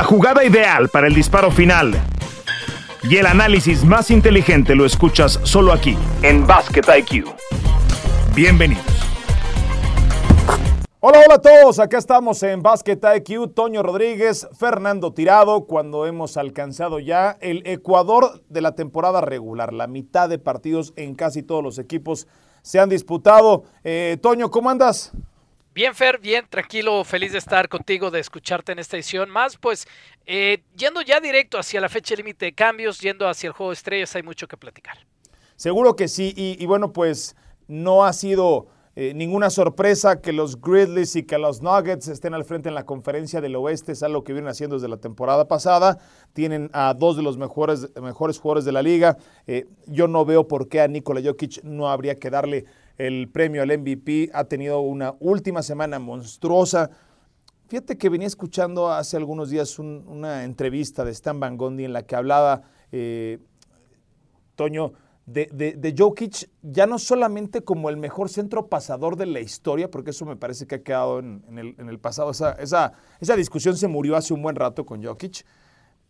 La jugada ideal para el disparo final y el análisis más inteligente lo escuchas solo aquí, en Basket IQ. Bienvenidos. Hola, hola a todos. Acá estamos en Basket IQ. Toño Rodríguez, Fernando Tirado, cuando hemos alcanzado ya el Ecuador de la temporada regular. La mitad de partidos en casi todos los equipos se han disputado. Eh, Toño, ¿cómo andas? Bien, Fer, bien, tranquilo, feliz de estar contigo, de escucharte en esta edición. Más, pues, eh, yendo ya directo hacia la fecha límite de cambios, yendo hacia el juego de estrellas, hay mucho que platicar. Seguro que sí, y, bueno, pues no ha sido eh, ninguna sorpresa que los Grizzlies y que los Nuggets estén al frente en la conferencia del oeste, es algo que vienen haciendo desde la temporada pasada. Tienen a dos de los mejores, mejores jugadores de la liga. Eh, yo no veo por qué a Nikola Jokic no habría que darle el premio al MVP, ha tenido una última semana monstruosa. Fíjate que venía escuchando hace algunos días una entrevista de Stan Van Gondi en la que hablaba, eh, Toño, de, de, Jokic ya no solamente como el mejor centro pasador de la historia, porque eso me parece que ha quedado en, el, en el, pasado, esa, esa, esa, discusión se murió hace un buen rato con Jokic,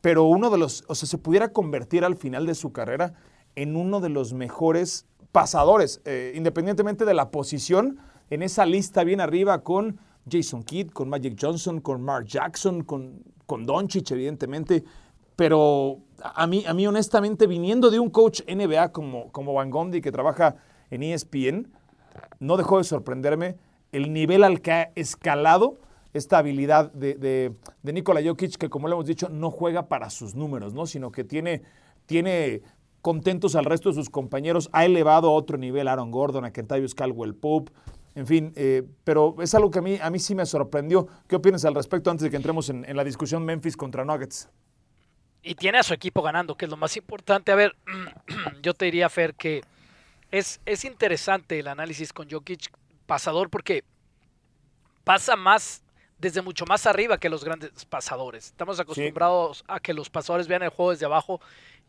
pero uno de los, o sea, se pudiera convertir al final de su carrera en uno de los mejores pasadores, eh, independientemente de la posición, en esa lista bien arriba con Jason Kidd, con Magic Johnson, con Mark Jackson, con, con Doncic, evidentemente. Pero a mí, a mí, honestamente, viniendo de un coach NBA como, como Van Gondi, que trabaja en ESPN, no dejó de sorprenderme el nivel al que ha escalado esta habilidad de, de, de Nikola Jokic, que como le hemos dicho, no juega para sus números, ¿no? sino que tiene, tiene contentos al resto de sus compañeros, ha elevado a otro nivel Aaron Gordon, a Kentavious Caldwell Pope, en fin, eh, pero es algo que a mí, a mí sí me sorprendió. ¿Qué opinas al respecto antes de que entremos en, la discusión Memphis contra Nuggets? Y tiene a su equipo ganando, que es lo más importante. A ver, yo te diría, Fer, que es, es interesante el análisis con Jokic pasador porque pasa más desde mucho más arriba que los grandes pasadores. Estamos acostumbrados a que los pasadores vean el juego desde abajo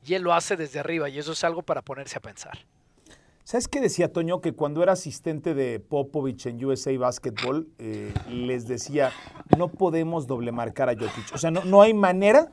y él lo hace desde arriba y eso es algo para ponerse a pensar. ¿Sabes qué decía Toño? Que cuando era asistente de Popovich en USA Basketball, eh, les decía, no podemos doble marcar a Jokic. O sea, no, no hay manera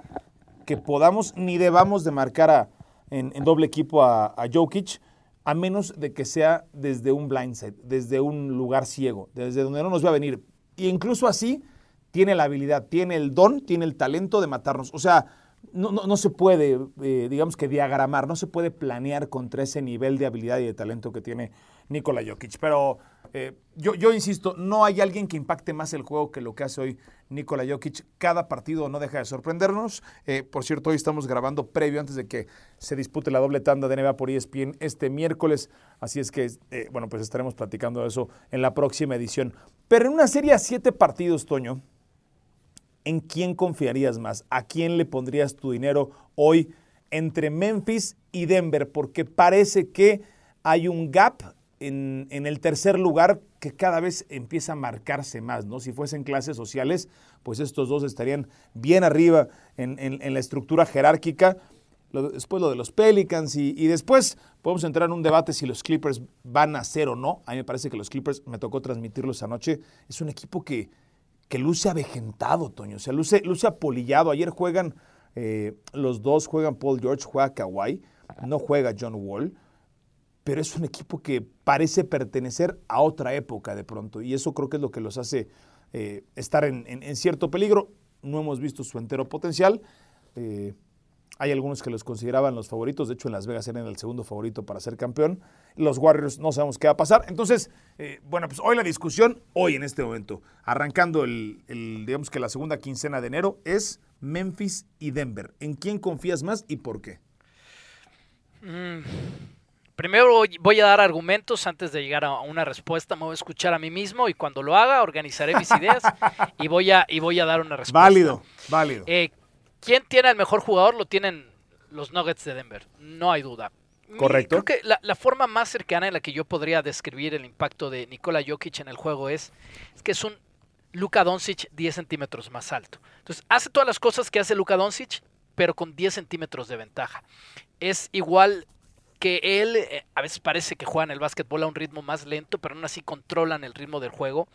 que podamos ni debamos de marcar a, en, doble equipo a, a, Jokic, a menos de que sea desde un blindside, desde un lugar ciego, desde donde no nos va a venir. Y incluso así, tiene la habilidad, tiene el don, tiene el talento de matarnos. O sea, no, se puede, eh, digamos que diagramar, no se puede planear contra ese nivel de habilidad y de talento que tiene Nikola Jokic. Pero eh, yo, insisto, no hay alguien que impacte más el juego que lo que hace hoy Nikola Jokic. Cada partido no deja de sorprendernos. Eh, por cierto, hoy estamos grabando previo antes de que se dispute la doble tanda de NBA por ESPN este miércoles. Así es que, bueno, pues estaremos platicando de eso en la próxima edición. Pero en una serie a siete partidos, Toño, ¿en quién confiarías más? ¿A quién le pondrías tu dinero hoy entre Memphis y Denver? Porque parece que hay un gap en, el tercer lugar que cada vez empieza a marcarse más, ¿no? Si fuesen clases sociales, pues estos dos estarían bien arriba en, la estructura jerárquica. después lo de los Pelicans y, después podemos entrar en un debate si los Clippers van a ser o no. A mí me parece que los Clippers, me tocó transmitirlos anoche, es un equipo que que luce avejentado, Toño. O sea, luce, luce apolillado. Ayer juegan eh, los dos, juegan Paul George, juega Kawhi, no juega John Wall, pero es un equipo que parece pertenecer a otra época de pronto. Y eso creo que es lo que los hace eh, estar en, cierto peligro. No hemos visto su entero potencial. Eh, hay algunos que los consideraban los favoritos, de hecho en Las Vegas eran el segundo favorito para ser campeón. Los Warriors no sabemos qué va a pasar. Entonces, eh, bueno, pues hoy la discusión, hoy en este momento, arrancando el, digamos que la segunda quincena de enero, es Memphis y Denver. ¿En quién confías más y por qué? Mm, primero voy a dar argumentos antes de llegar a una respuesta. Me voy a escuchar a mí mismo y cuando lo haga organizaré mis ideas y voy a, y voy a dar una respuesta. Válido, válido. Eh, ¿Quién tiene el mejor jugador? Lo tienen los Nuggets de Denver, no hay duda. Correcto. Creo que la, forma más cercana en la que yo podría describir el impacto de Nikola Jokic en el juego es, que es un Luka Doncic 10 centímetros más alto. Entonces, hace todas las cosas que hace Luka Doncic, pero con 10 centímetros de ventaja. Es igual que él, eh, a veces parece que juegan el básquetbol a un ritmo más lento, pero aún así controlan el ritmo del juego,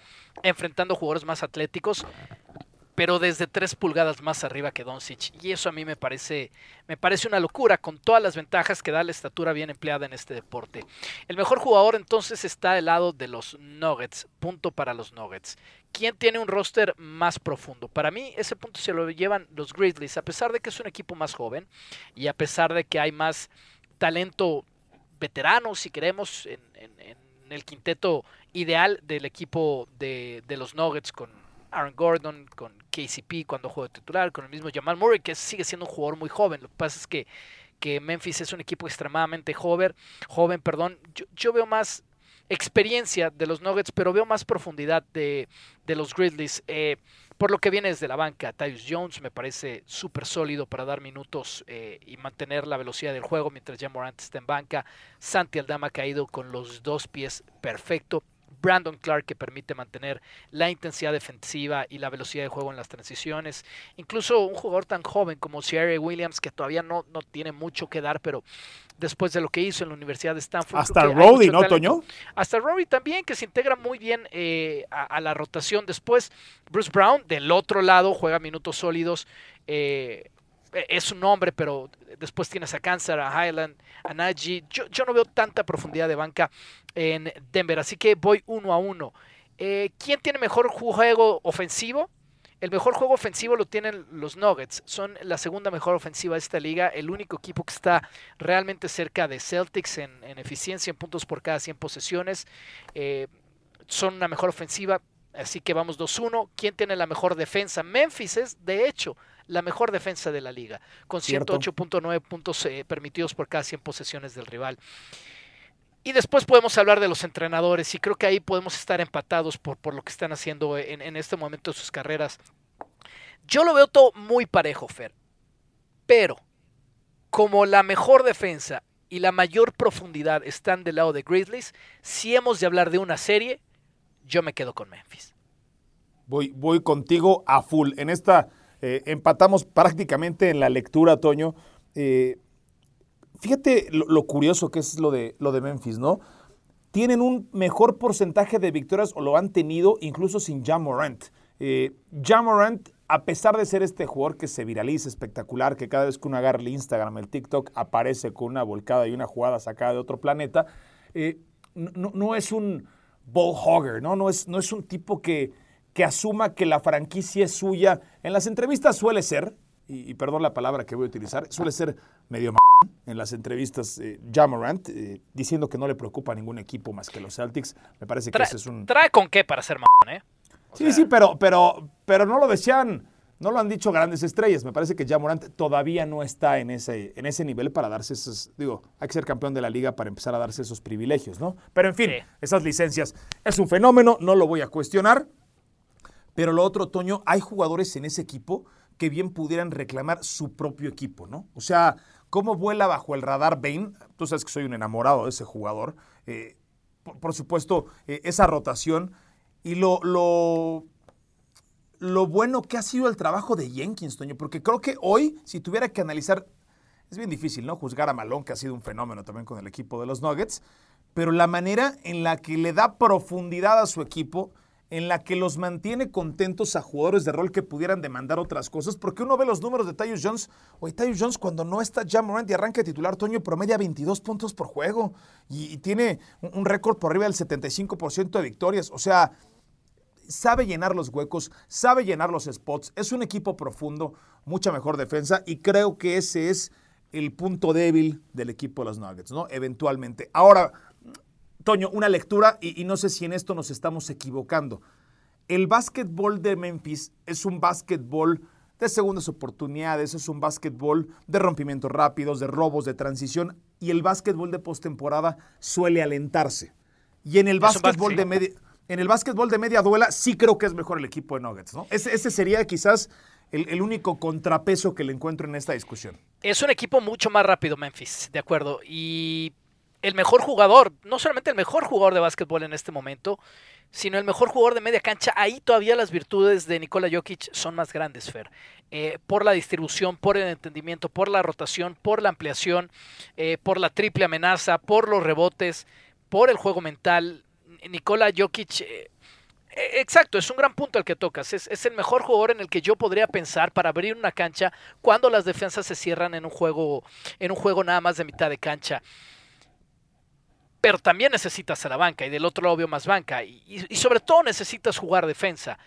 enfrentando jugadores más atléticos pero desde tres pulgadas más arriba que Doncic. Y eso a mí me parece, me parece una locura, con todas las ventajas que da la estatura bien empleada en este deporte. El mejor jugador entonces está del lado de los Nuggets, punto para los Nuggets. ¿Quién tiene un roster más profundo? Para mí ese punto se lo llevan los Grizzlies, a pesar de que es un equipo más joven y a pesar de que hay más talento veterano, si queremos, en, el quinteto ideal del equipo de, de los Nuggets con Aaron Gordon, con KCP cuando juega titular, con el mismo Jamal Murray, que sigue siendo un jugador muy joven. Lo que pasa es que, que Memphis es un equipo extremadamente joven, joven perdón. Yo, veo más experiencia de los Nuggets, pero veo más profundidad de, de los Grizzlies. Eh, por lo que viene desde la banca, Tyus Jones me parece súper sólido para dar minutos eh, y mantener la velocidad del juego mientras Jan Morant está en banca. Santi Aldama ha caído con los dos pies perfecto. Brandon Clark que permite mantener la intensidad defensiva y la velocidad de juego en las transiciones. Incluso un jugador tan joven como Sierra Williams que todavía no, no tiene mucho que dar, pero después de lo que hizo en la Universidad de Stanford. Hasta Roddy, ¿no, Toño? Hasta Roddy también, que se integra muy bien eh, a, la rotación. Después, Bruce Brown, del otro lado, juega minutos sólidos. Eh, es un nombre, pero después tienes a Kansas, a Highland, a Najee. Yo, no veo tanta profundidad de banca en Denver, así que voy uno a uno. Eh, ¿Quién tiene mejor juego ofensivo? El mejor juego ofensivo lo tienen los Nuggets. Son la segunda mejor ofensiva de esta liga. El único equipo que está realmente cerca de Celtics en, eficiencia en puntos por cada 100 posesiones. Eh, son una mejor ofensiva. Así que vamos 2-1. ¿Quién tiene la mejor defensa? Memphis es, de hecho, la mejor defensa de la liga, con 108.9 puntos eh, permitidos por cada 100 posesiones del rival. Y después podemos hablar de los entrenadores y creo que ahí podemos estar empatados por, por lo que están haciendo en, en este momento de sus carreras. Yo lo veo todo muy parejo, Fer. Pero como la mejor defensa y la mayor profundidad están del lado de Grizzlies, si hemos de hablar de una serie, yo me quedo con Memphis. Voy, voy contigo a full. En esta eh, empatamos prácticamente en la lectura, Toño. Eh, fíjate lo, curioso que es lo de, lo de Memphis, ¿no? Tienen un mejor porcentaje de victorias o lo han tenido incluso sin Jamorant. Eh, Jamorant, a pesar de ser este jugador que se viraliza espectacular, que cada vez que uno agarra el Instagram, el TikTok, aparece con una volcada y una jugada sacada de otro planeta, eh, no, es un ball hogger, ¿no? No es, no es un tipo que que asuma que la franquicia es suya. En las entrevistas suele ser, y, perdón la palabra que voy a utilizar, suele ser medio m en las entrevistas eh, Jamorant, eh, diciendo que no le preocupa a ningún equipo más que los Celtics. Me parece que ese es un... Trae con qué para ser m ¿eh? sí, sí, pero, pero, pero no lo decían, no lo han dicho grandes estrellas. Me parece que Jamorant todavía no está en ese, en ese nivel para darse esos, digo, hay que ser campeón de la liga para empezar a darse esos privilegios, ¿no? Pero en fin, esas licencias es un fenómeno, no lo voy a cuestionar. Pero lo otro, Toño, hay jugadores en ese equipo que bien pudieran reclamar su propio equipo, ¿no? O sea, ¿cómo vuela bajo el radar Bane? Tú sabes que soy un enamorado de ese jugador. Eh, por, supuesto, eh, esa rotación y lo, lo, lo bueno que ha sido el trabajo de Jenkins, Toño, porque creo que hoy, si tuviera que analizar, es bien difícil, ¿no? Juzgar a Malón, que ha sido un fenómeno también con el equipo de los Nuggets, pero la manera en la que le da profundidad a su equipo, en la que los mantiene contentos a jugadores de rol que pudieran demandar otras cosas, porque uno ve los números de Tyus Jones, oye, Tyus Jones cuando no está ya Morant y arranca titular, Toño promedia 22 puntos por juego y, tiene un, récord por arriba del 75% de victorias, o sea, sabe llenar los huecos, sabe llenar los spots, es un equipo profundo, mucha mejor defensa y creo que ese es el punto débil del equipo de los Nuggets, ¿no? Eventualmente. Ahora, Toño, una lectura, y, no sé si en esto nos estamos equivocando. El básquetbol de Memphis es un básquetbol de segundas oportunidades, es un básquetbol de rompimientos rápidos, de robos, de transición, y el básquetbol de postemporada suele alentarse. Y en el básquetbol de media, en el básquetbol de media duela sí creo que es mejor el equipo de Nuggets, ¿no? Ese, sería quizás el, el, único contrapeso que le encuentro en esta discusión. Es un equipo mucho más rápido, Memphis, de acuerdo. Y el mejor jugador, no solamente el mejor jugador de básquetbol en este momento, sino el mejor jugador de media cancha. Ahí todavía las virtudes de Nikola Jokic son más grandes, Fer. Eh, por la distribución, por el entendimiento, por la rotación, por la ampliación, eh, por la triple amenaza, por los rebotes, por el juego mental. Nikola Jokic eh, E, exacto, es un gran punto el que tocas. Es, es, el mejor jugador en el que yo podría pensar para abrir una cancha cuando las defensas se cierran en un juego, en un juego nada más de mitad de cancha. Pero también necesitas a la banca y del otro lado veo más banca. Y, sobre todo necesitas jugar defensa.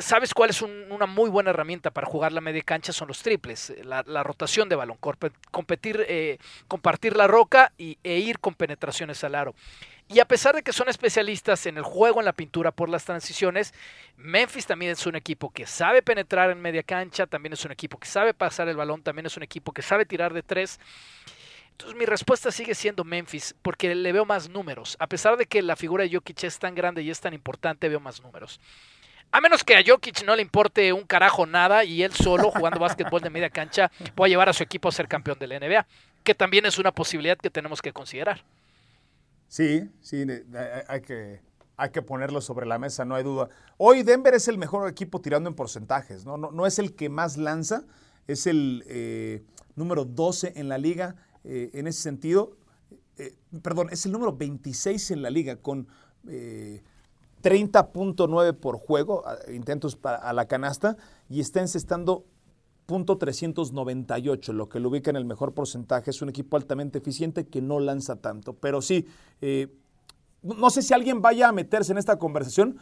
¿Sabes cuál es una muy buena herramienta para jugar la media cancha? Son los triples, la, rotación de balón, competir, eh, compartir la roca y, e ir con penetraciones al aro. Y a pesar de que son especialistas en el juego, en la pintura por las transiciones, Memphis también es un equipo que sabe penetrar en media cancha, también es un equipo que sabe pasar el balón, también es un equipo que sabe tirar de tres. Entonces mi respuesta sigue siendo Memphis, porque le veo más números. A pesar de que la figura de Jokic es tan grande y es tan importante, veo más números. A menos que a Jokic no le importe un carajo nada y él solo jugando básquetbol de media cancha pueda llevar a su equipo a ser campeón de la NBA, que también es una posibilidad que tenemos que considerar. Sí, sí, hay que, hay que ponerlo sobre la mesa, no hay duda. Hoy Denver es el mejor equipo tirando en porcentajes, no, no, es el que más lanza, es el eh, número 12 en la liga eh, en ese sentido. Eh, perdón, es el número 26 en la liga con 30.9 por juego, intentos a la canasta, y está encestando .398, lo que lo ubica en el mejor porcentaje. Es un equipo altamente eficiente que no lanza tanto. Pero sí, eh, no sé si alguien vaya a meterse en esta conversación,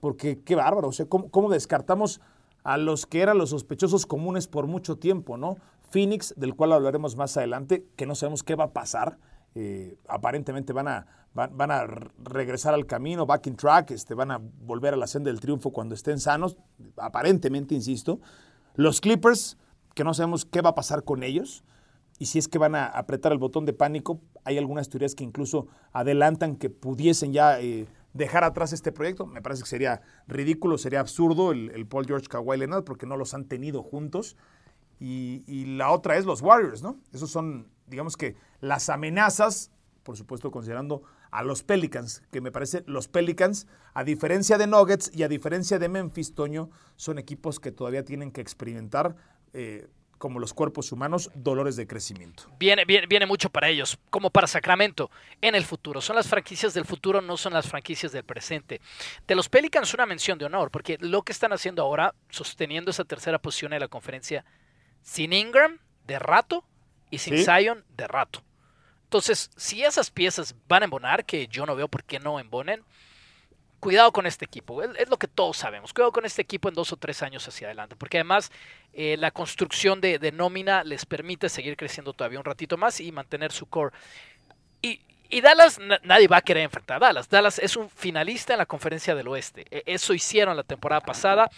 porque qué bárbaro. O sea, ¿cómo, descartamos a los que eran los sospechosos comunes por mucho tiempo, ¿no? Phoenix, del cual hablaremos más adelante, que no sabemos qué va a pasar. Eh, aparentemente van a, van, a regresar al camino, back in track, este, van a volver a la senda del triunfo cuando estén sanos, aparentemente, insisto. Los Clippers, que no sabemos qué va a pasar con ellos, y si es que van a apretar el botón de pánico, hay algunas teorías que incluso adelantan que pudiesen ya eh, dejar atrás este proyecto. Me parece que sería ridículo, sería absurdo el, Paul George Kawhi Leonard porque no los han tenido juntos. Y, la otra es los Warriors, ¿no? Esos son digamos que las amenazas, por supuesto considerando a los Pelicans, que me parece los Pelicans, a diferencia de Nuggets y a diferencia de Memphis, Toño, son equipos que todavía tienen que experimentar. Eh, como los cuerpos humanos, dolores de crecimiento. Viene, viene, viene, mucho para ellos, como para Sacramento, en el futuro. Son las franquicias del futuro, no son las franquicias del presente. De los Pelicans, una mención de honor, porque lo que están haciendo ahora, sosteniendo esa tercera posición en la conferencia, sin Ingram, de rato, y sin Zion de rato. Entonces, si esas piezas van a embonar, que yo no veo por qué no embonen, cuidado con este equipo. Es, lo que todos sabemos. Cuidado con este equipo en dos o tres años hacia adelante. Porque además eh, la construcción de, nómina les permite seguir creciendo todavía un ratito más y mantener su core. Y, y Dallas, nadie va a querer enfrentar a Dallas. Dallas es un finalista en la conferencia del oeste. E, eso hicieron la temporada pasada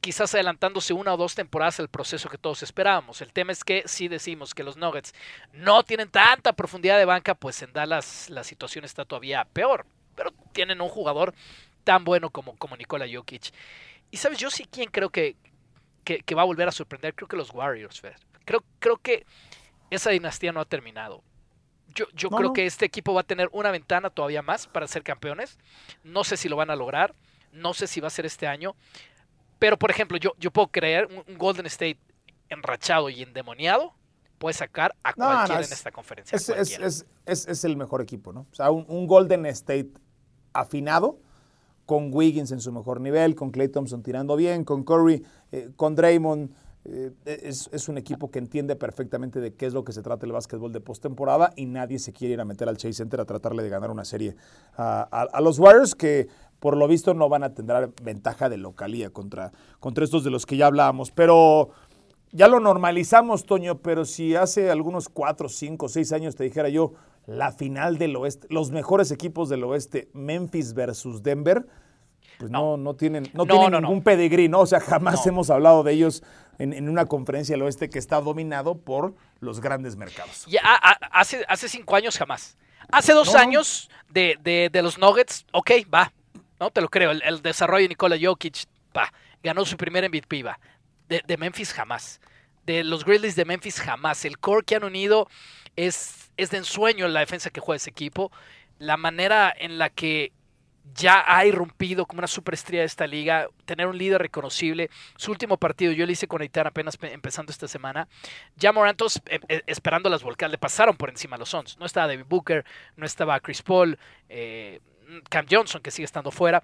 quizás adelantándose una o dos temporadas el proceso que todos esperábamos. El tema es que si decimos que los Nuggets no tienen tanta profundidad de banca, pues en Dallas la situación está todavía peor. Pero tienen un jugador tan bueno como, como Nikola Jokic. Y sabes, yo sí quien creo que, que, va a volver a sorprender, creo que los Warriors, Creo, creo que esa dinastía no ha terminado. Yo, yo creo que este equipo va a tener una ventana todavía más para ser campeones. No sé si lo van a lograr. No sé si va a ser este año. Pero, por ejemplo, yo, yo puedo creer un, Golden State enrachado y endemoniado puede sacar a cualquiera en esta conferencia. Es, el mejor equipo, ¿no? O sea, un, Golden State afinado, con Wiggins en su mejor nivel, con Clay Thompson tirando bien, con Curry, eh, con Draymond. Eh, es, un equipo que entiende perfectamente de qué es lo que se trata el básquetbol de postemporada y nadie se quiere ir a meter al Chase Center a tratarle de ganar una serie a los Warriors que por lo visto no van a tener ventaja de localía contra, contra estos de los que ya hablábamos. Pero ya lo normalizamos, Toño, pero si hace algunos cuatro, cinco, seis años te dijera yo la final del oeste, los mejores equipos del oeste, Memphis versus Denver, pues no, no, tienen, no, tienen ningún pedigrí, ¿no? O sea, jamás hemos hablado de ellos en, una conferencia del oeste que está dominado por los grandes mercados. Ya, hace, hace cinco años jamás. Hace dos años de, de, de los Nuggets, ok, va, no te lo creo. El, desarrollo de Nikola Jokic, pa, ganó su primer MVP, va. De, Memphis jamás. De los Grizzlies de Memphis jamás. El core que han unido es, es de ensueño la defensa que juega ese equipo. La manera en la que ya ha irrumpido como una superestrella de esta liga, tener un líder reconocible. Su último partido, yo lo hice con Aitan apenas empezando esta semana. Ya Morantos, eh, eh, esperando las volcadas, le pasaron por encima a los Suns. No estaba David Booker, no estaba Chris Paul, eh, Cam Johnson, que sigue estando fuera.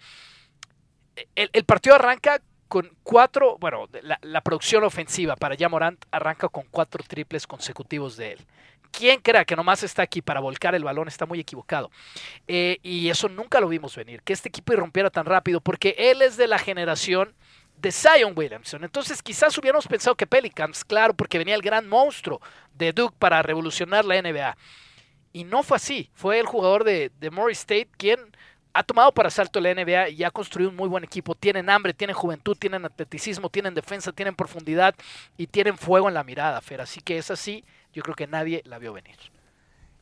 el, partido arranca con cuatro, bueno, la, producción ofensiva para Jamorant arranca con cuatro triples consecutivos de él. Quien crea que nomás está aquí para volcar el balón está muy equivocado. Eh, y eso nunca lo vimos venir, que este equipo irrumpiera tan rápido, porque él es de la generación de Zion Williamson. Entonces quizás hubiéramos pensado que Pelicans, claro, porque venía el gran monstruo de Duke para revolucionar la NBA. Y no fue así. Fue el jugador de, de Morris State quien ha tomado para asalto la NBA y ha construido un muy buen equipo. Tienen hambre, tienen juventud, tienen atleticismo, tienen defensa, tienen profundidad y tienen fuego en la mirada, Fer. Así que es así, yo creo que nadie la vio venir.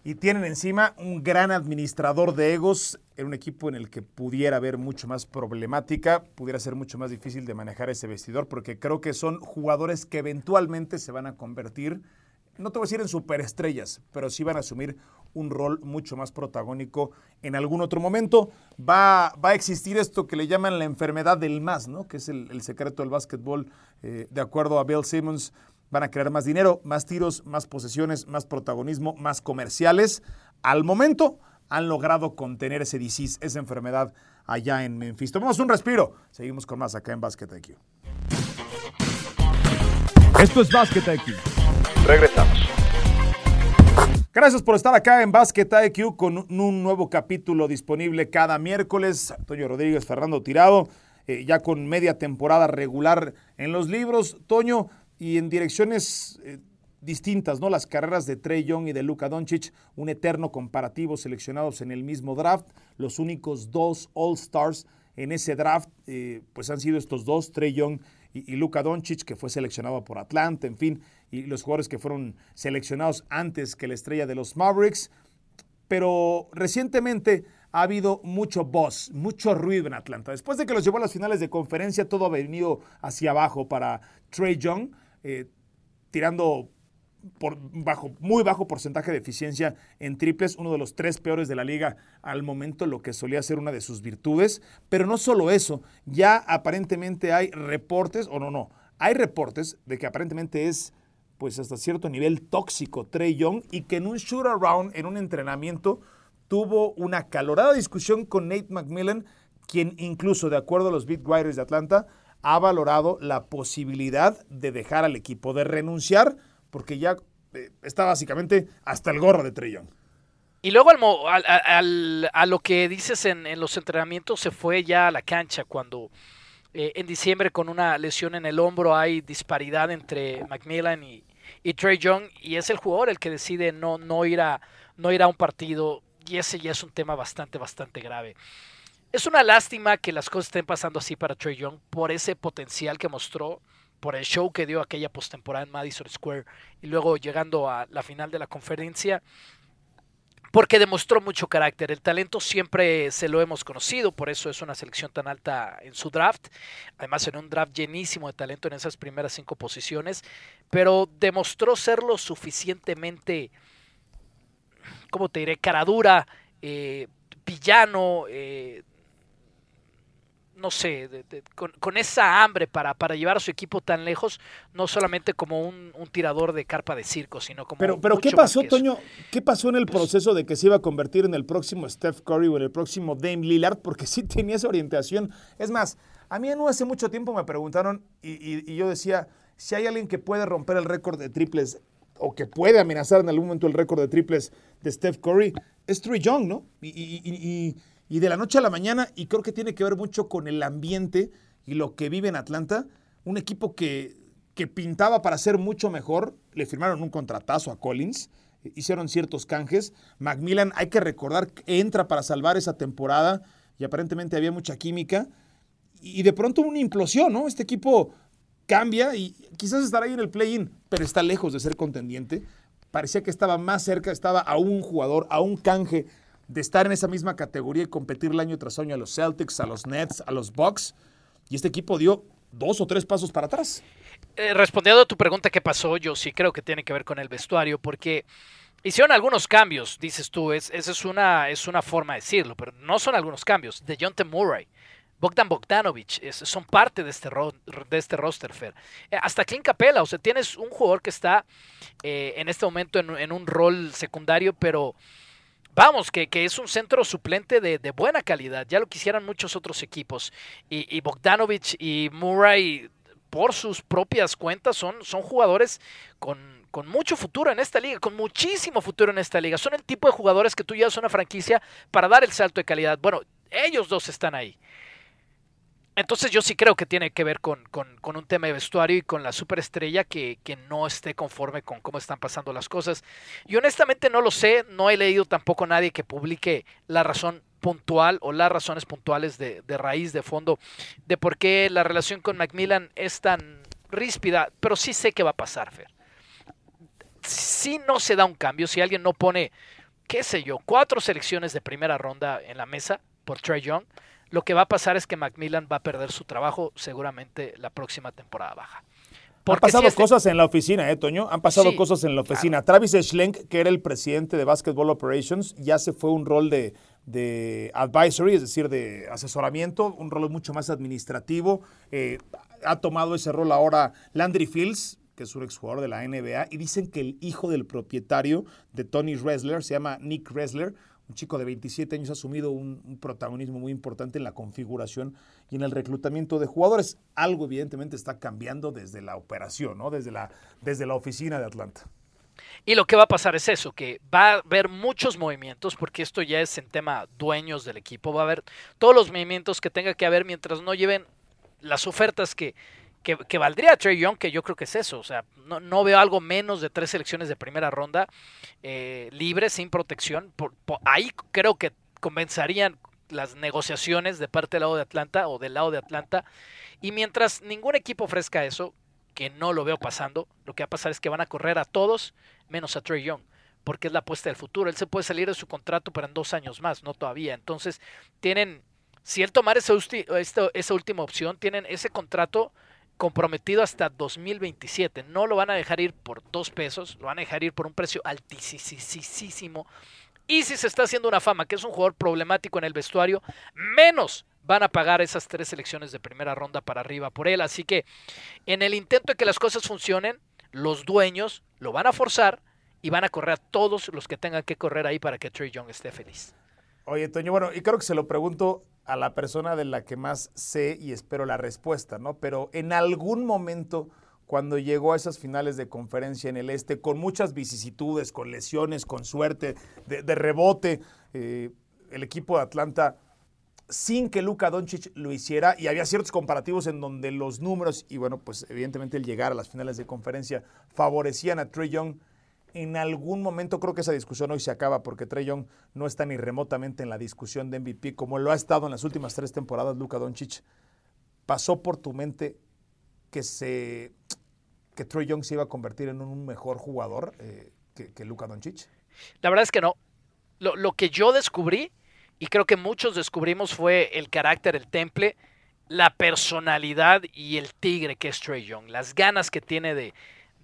Y tienen encima un gran administrador de egos en un equipo en el que pudiera haber mucho más problemática, pudiera ser mucho más difícil de manejar ese vestidor, porque creo que son jugadores que eventualmente se van a convertir, no te voy a decir en superestrellas, pero sí van a asumir un rol mucho más protagónico en algún otro momento. Va, va a existir esto que le llaman la enfermedad del más, ¿no? que es el, secreto del básquetbol, eh, de acuerdo a Bill Simmons. Van a crear más dinero, más tiros, más posesiones, más protagonismo, más comerciales. Al momento han logrado contener ese disease, esa enfermedad allá en Memphis. Tomamos un respiro. Seguimos con más acá en Basket IQ. Esto es Basket IQ. Regresamos. Gracias por estar acá en Basket IQ con un nuevo capítulo disponible cada miércoles. Toño Rodríguez, Fernando Tirado, eh, ya con media temporada regular en los libros. Toño, y en direcciones eh, distintas, ¿no? Las carreras de Trey Young y de Luka Doncic, un eterno comparativo seleccionados en el mismo draft. Los únicos dos All-Stars en ese draft, eh, pues han sido estos dos, Trey Young y, y Luka Doncic, que fue seleccionado por Atlanta, en fin y los jugadores que fueron seleccionados antes que la estrella de los Mavericks. Pero recientemente ha habido mucho buzz, mucho ruido en Atlanta. Después de que los llevó a las finales de conferencia, todo ha venido hacia abajo para Trey Young, eh, tirando por bajo, muy bajo porcentaje de eficiencia en triples, uno de los tres peores de la liga al momento, lo que solía ser una de sus virtudes. Pero no solo eso, ya aparentemente hay reportes, o no, no, hay reportes de que aparentemente es pues hasta cierto nivel tóxico Trey Young y que en un shoot around, en un entrenamiento, tuvo una calorada discusión con Nate McMillan, quien incluso de acuerdo a los beat writers de Atlanta, ha valorado la posibilidad de dejar al equipo, de renunciar, porque ya eh, está básicamente hasta el gorro de Trey Young. Y luego a lo que dices en, los entrenamientos se fue ya a la cancha cuando eh, en diciembre con una lesión en el hombro hay disparidad entre Macmillan y, y Trey Young, y es el jugador el que decide no, no, ir a, no ir a un partido, y ese ya es un tema bastante, bastante grave. Es una lástima que las cosas estén pasando así para Trey Young por ese potencial que mostró, por el show que dio aquella postemporada en Madison Square y luego llegando a la final de la conferencia porque demostró mucho carácter. El talento siempre se lo hemos conocido, por eso es una selección tan alta en su draft. Además, en un draft llenísimo de talento en esas primeras cinco posiciones, pero demostró ser lo suficientemente, ¿cómo te diré?, caradura, eh, villano, eh, no sé, con, esa hambre para, para, llevar a su equipo tan lejos, no solamente como un, tirador de carpa de circo, sino como. Pero, pero ¿qué pasó, Toño? ¿Qué pasó en el pues proceso de que se iba a convertir en el próximo Steph Curry o en el próximo Dame Lillard? Porque sí tenía esa orientación. Es más, a mí no hace mucho tiempo me preguntaron y, yo decía: si hay alguien que puede romper el récord de triples o que puede amenazar en algún momento el récord de triples de Steph Curry, es Trey Young, ¿no? y y de la noche a la mañana, y creo que tiene que ver mucho con el ambiente y lo que vive en Atlanta, un equipo que, que pintaba para ser mucho mejor, le firmaron un contratazo a Collins, hicieron ciertos canjes, Macmillan, hay que recordar, entra para salvar esa temporada y aparentemente había mucha química, y de pronto una implosión, ¿no? Este equipo cambia y quizás estará ahí en el play-in, pero está lejos de ser contendiente. Parecía que estaba más cerca, estaba a un jugador, a un canje de estar en esa misma categoría y competir año tras año a los Celtics, a los Nets, a los Bucks. Y este equipo dio dos o tres pasos para atrás. Eh, respondiendo a tu pregunta, ¿qué pasó? Yo sí creo que tiene que ver con el vestuario, porque hicieron algunos cambios, dices tú. Es, esa es una, es una forma de decirlo, pero no son algunos cambios. De John T. Murray. Bogdan Bogdanovich son parte de este, de este roster, Fer. Eh, hasta Clint Capella, o sea, tienes un jugador que está eh, en este momento en, en, un rol secundario, pero vamos, que, es un centro suplente de, buena calidad. Ya lo quisieran muchos otros equipos. Y, y Bogdanovich y Murray, por sus propias cuentas, son, son jugadores con, con mucho futuro en esta liga, con muchísimo futuro en esta liga. Son el tipo de jugadores que tú llevas a una franquicia para dar el salto de calidad. Bueno, ellos dos están ahí. Entonces yo sí creo que tiene que ver con, un tema de vestuario y con la superestrella que, que, no esté conforme con cómo están pasando las cosas. Y honestamente no lo sé, no he leído tampoco a nadie que publique la razón puntual o las razones puntuales de, de raíz, de fondo, de por qué la relación con Macmillan es tan ríspida, pero sí sé que va a pasar, Fer. Si no se da un cambio, si alguien no pone, qué sé yo, cuatro selecciones de primera ronda en la mesa por Trey Young, lo que va a pasar es que Macmillan va a perder su trabajo seguramente la próxima temporada baja. Han pasado este cosas en la oficina, ¿eh, Toño? Han pasado cosas en la oficina. Travis Schlenk, que era el presidente de Basketball Operations, ya se fue un rol de, de advisory, es decir, de asesoramiento, un rol mucho más administrativo. Eh, ha tomado ese rol ahora Landry Fields, que es un exjugador de la NBA, y dicen que el hijo del propietario de Tony Resler, se llama Nick Resler, un chico de 27 años ha asumido un, protagonismo muy importante en la configuración y en el reclutamiento de jugadores. Algo evidentemente está cambiando desde la operación, ¿no? desde, la, desde la oficina de Atlanta. Y lo que va a pasar es eso, que va a haber muchos movimientos, porque esto ya es en tema dueños del equipo, va a haber todos los movimientos que tenga que haber mientras no lleven las ofertas que, que, valdría Trey Young, que yo creo que es eso. O sea, no, veo algo menos de tres selecciones de primera ronda eh, libres, sin protección. Por, ahí creo que comenzarían las negociaciones de parte del lado de Atlanta o del lado de Atlanta. Y mientras ningún equipo ofrezca eso, que no lo veo pasando, lo que va a pasar es que van a correr a todos menos a Trey Young porque es la apuesta del futuro. Él se puede salir de su contrato, pero en dos años más, no todavía. Entonces, tienen, si él tomara esa, esa última opción, tienen ese contrato comprometido hasta 2027. No lo van a dejar ir por dos pesos, lo van a dejar ir por un precio altísimo. Y si se está haciendo una fama, que es un jugador problemático en el vestuario, menos van a pagar esas tres selecciones de primera ronda para arriba por él. Así que en el intento de que las cosas funcionen, los dueños lo van a forzar y van a correr a todos los que tengan que correr ahí para que Trey Young esté feliz. Oye, Toño, bueno, y creo que se lo pregunto a la persona de la que más sé y espero la respuesta, ¿no? Pero en algún momento, cuando llegó a esas finales de conferencia en el este, con muchas vicisitudes, con lesiones, con suerte, de, rebote, eh, el equipo de Atlanta, sin que Luka Doncic lo hiciera, y había ciertos comparativos en donde los números, y bueno, pues evidentemente el llegar a las finales de conferencia, favorecían a Trey Young en algún momento creo que esa discusión hoy se acaba porque Trey Young no está ni remotamente en la discusión de MVP como lo ha estado en las últimas tres temporadas Luka Doncic. ¿Pasó por tu mente que se que Trey Young se iba a convertir en un mejor jugador eh, que, que Luka Doncic? La verdad es que no. Lo, lo que yo descubrí, y creo que muchos descubrimos, fue el carácter, el temple, la personalidad y el tigre que es Trey Young, las ganas que tiene de,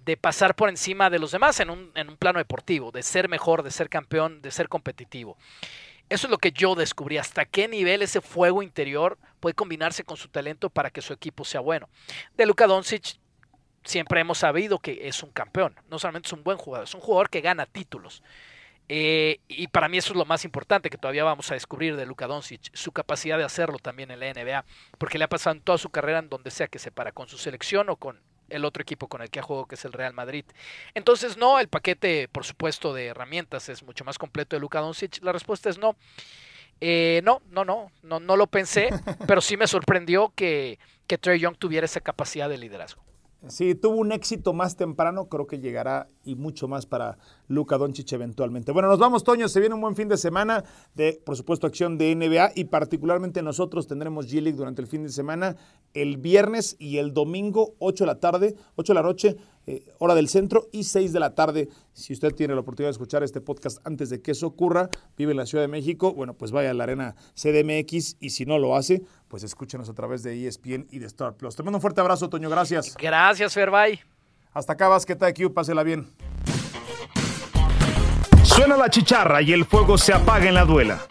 de pasar por encima de los demás en un, en un plano deportivo, de ser mejor, de ser campeón, de ser competitivo. Eso es lo que yo descubrí, hasta qué nivel ese fuego interior puede combinarse con su talento para que su equipo sea bueno. De Luka Doncic siempre hemos sabido que es un campeón, no solamente es un buen jugador, es un jugador que gana títulos. Eh, y para mí eso es lo más importante que todavía vamos a descubrir de Luka Doncic, su capacidad de hacerlo también en la NBA, porque le ha pasado en toda su carrera en donde sea que se para, con su selección o con el otro equipo con el que ha jugado, que es el Real Madrid. Entonces, no, el paquete, por supuesto, de herramientas es mucho más completo de Luka Doncic. La respuesta es no. Eh, no, no, no, no, no lo pensé, pero sí me sorprendió que, que Trey Young tuviera esa capacidad de liderazgo. Sí, tuvo un éxito más temprano, creo que llegará y mucho más para Luca Doncic eventualmente. Bueno, nos vamos, Toño, se viene un buen fin de semana de, por supuesto, acción de NBA y particularmente nosotros tendremos G-League durante el fin de semana el viernes y el domingo, 8 de la tarde, 8 de la noche, eh, hora del centro y 6 de la tarde. Si usted tiene la oportunidad de escuchar este podcast antes de que eso ocurra, vive en la Ciudad de México, bueno, pues vaya a la arena CDMX y si no lo hace, pues escúchenos a través de ESPN y de Star Plus. Te mando un fuerte abrazo, Toño, gracias. Gracias, Ferbay. Hasta acá, Basket IQ, pásela bien. Suena la chicharra y el fuego se apaga en la duela.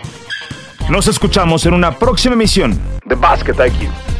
Nos escuchamos en una próxima emisión de Basket IQ.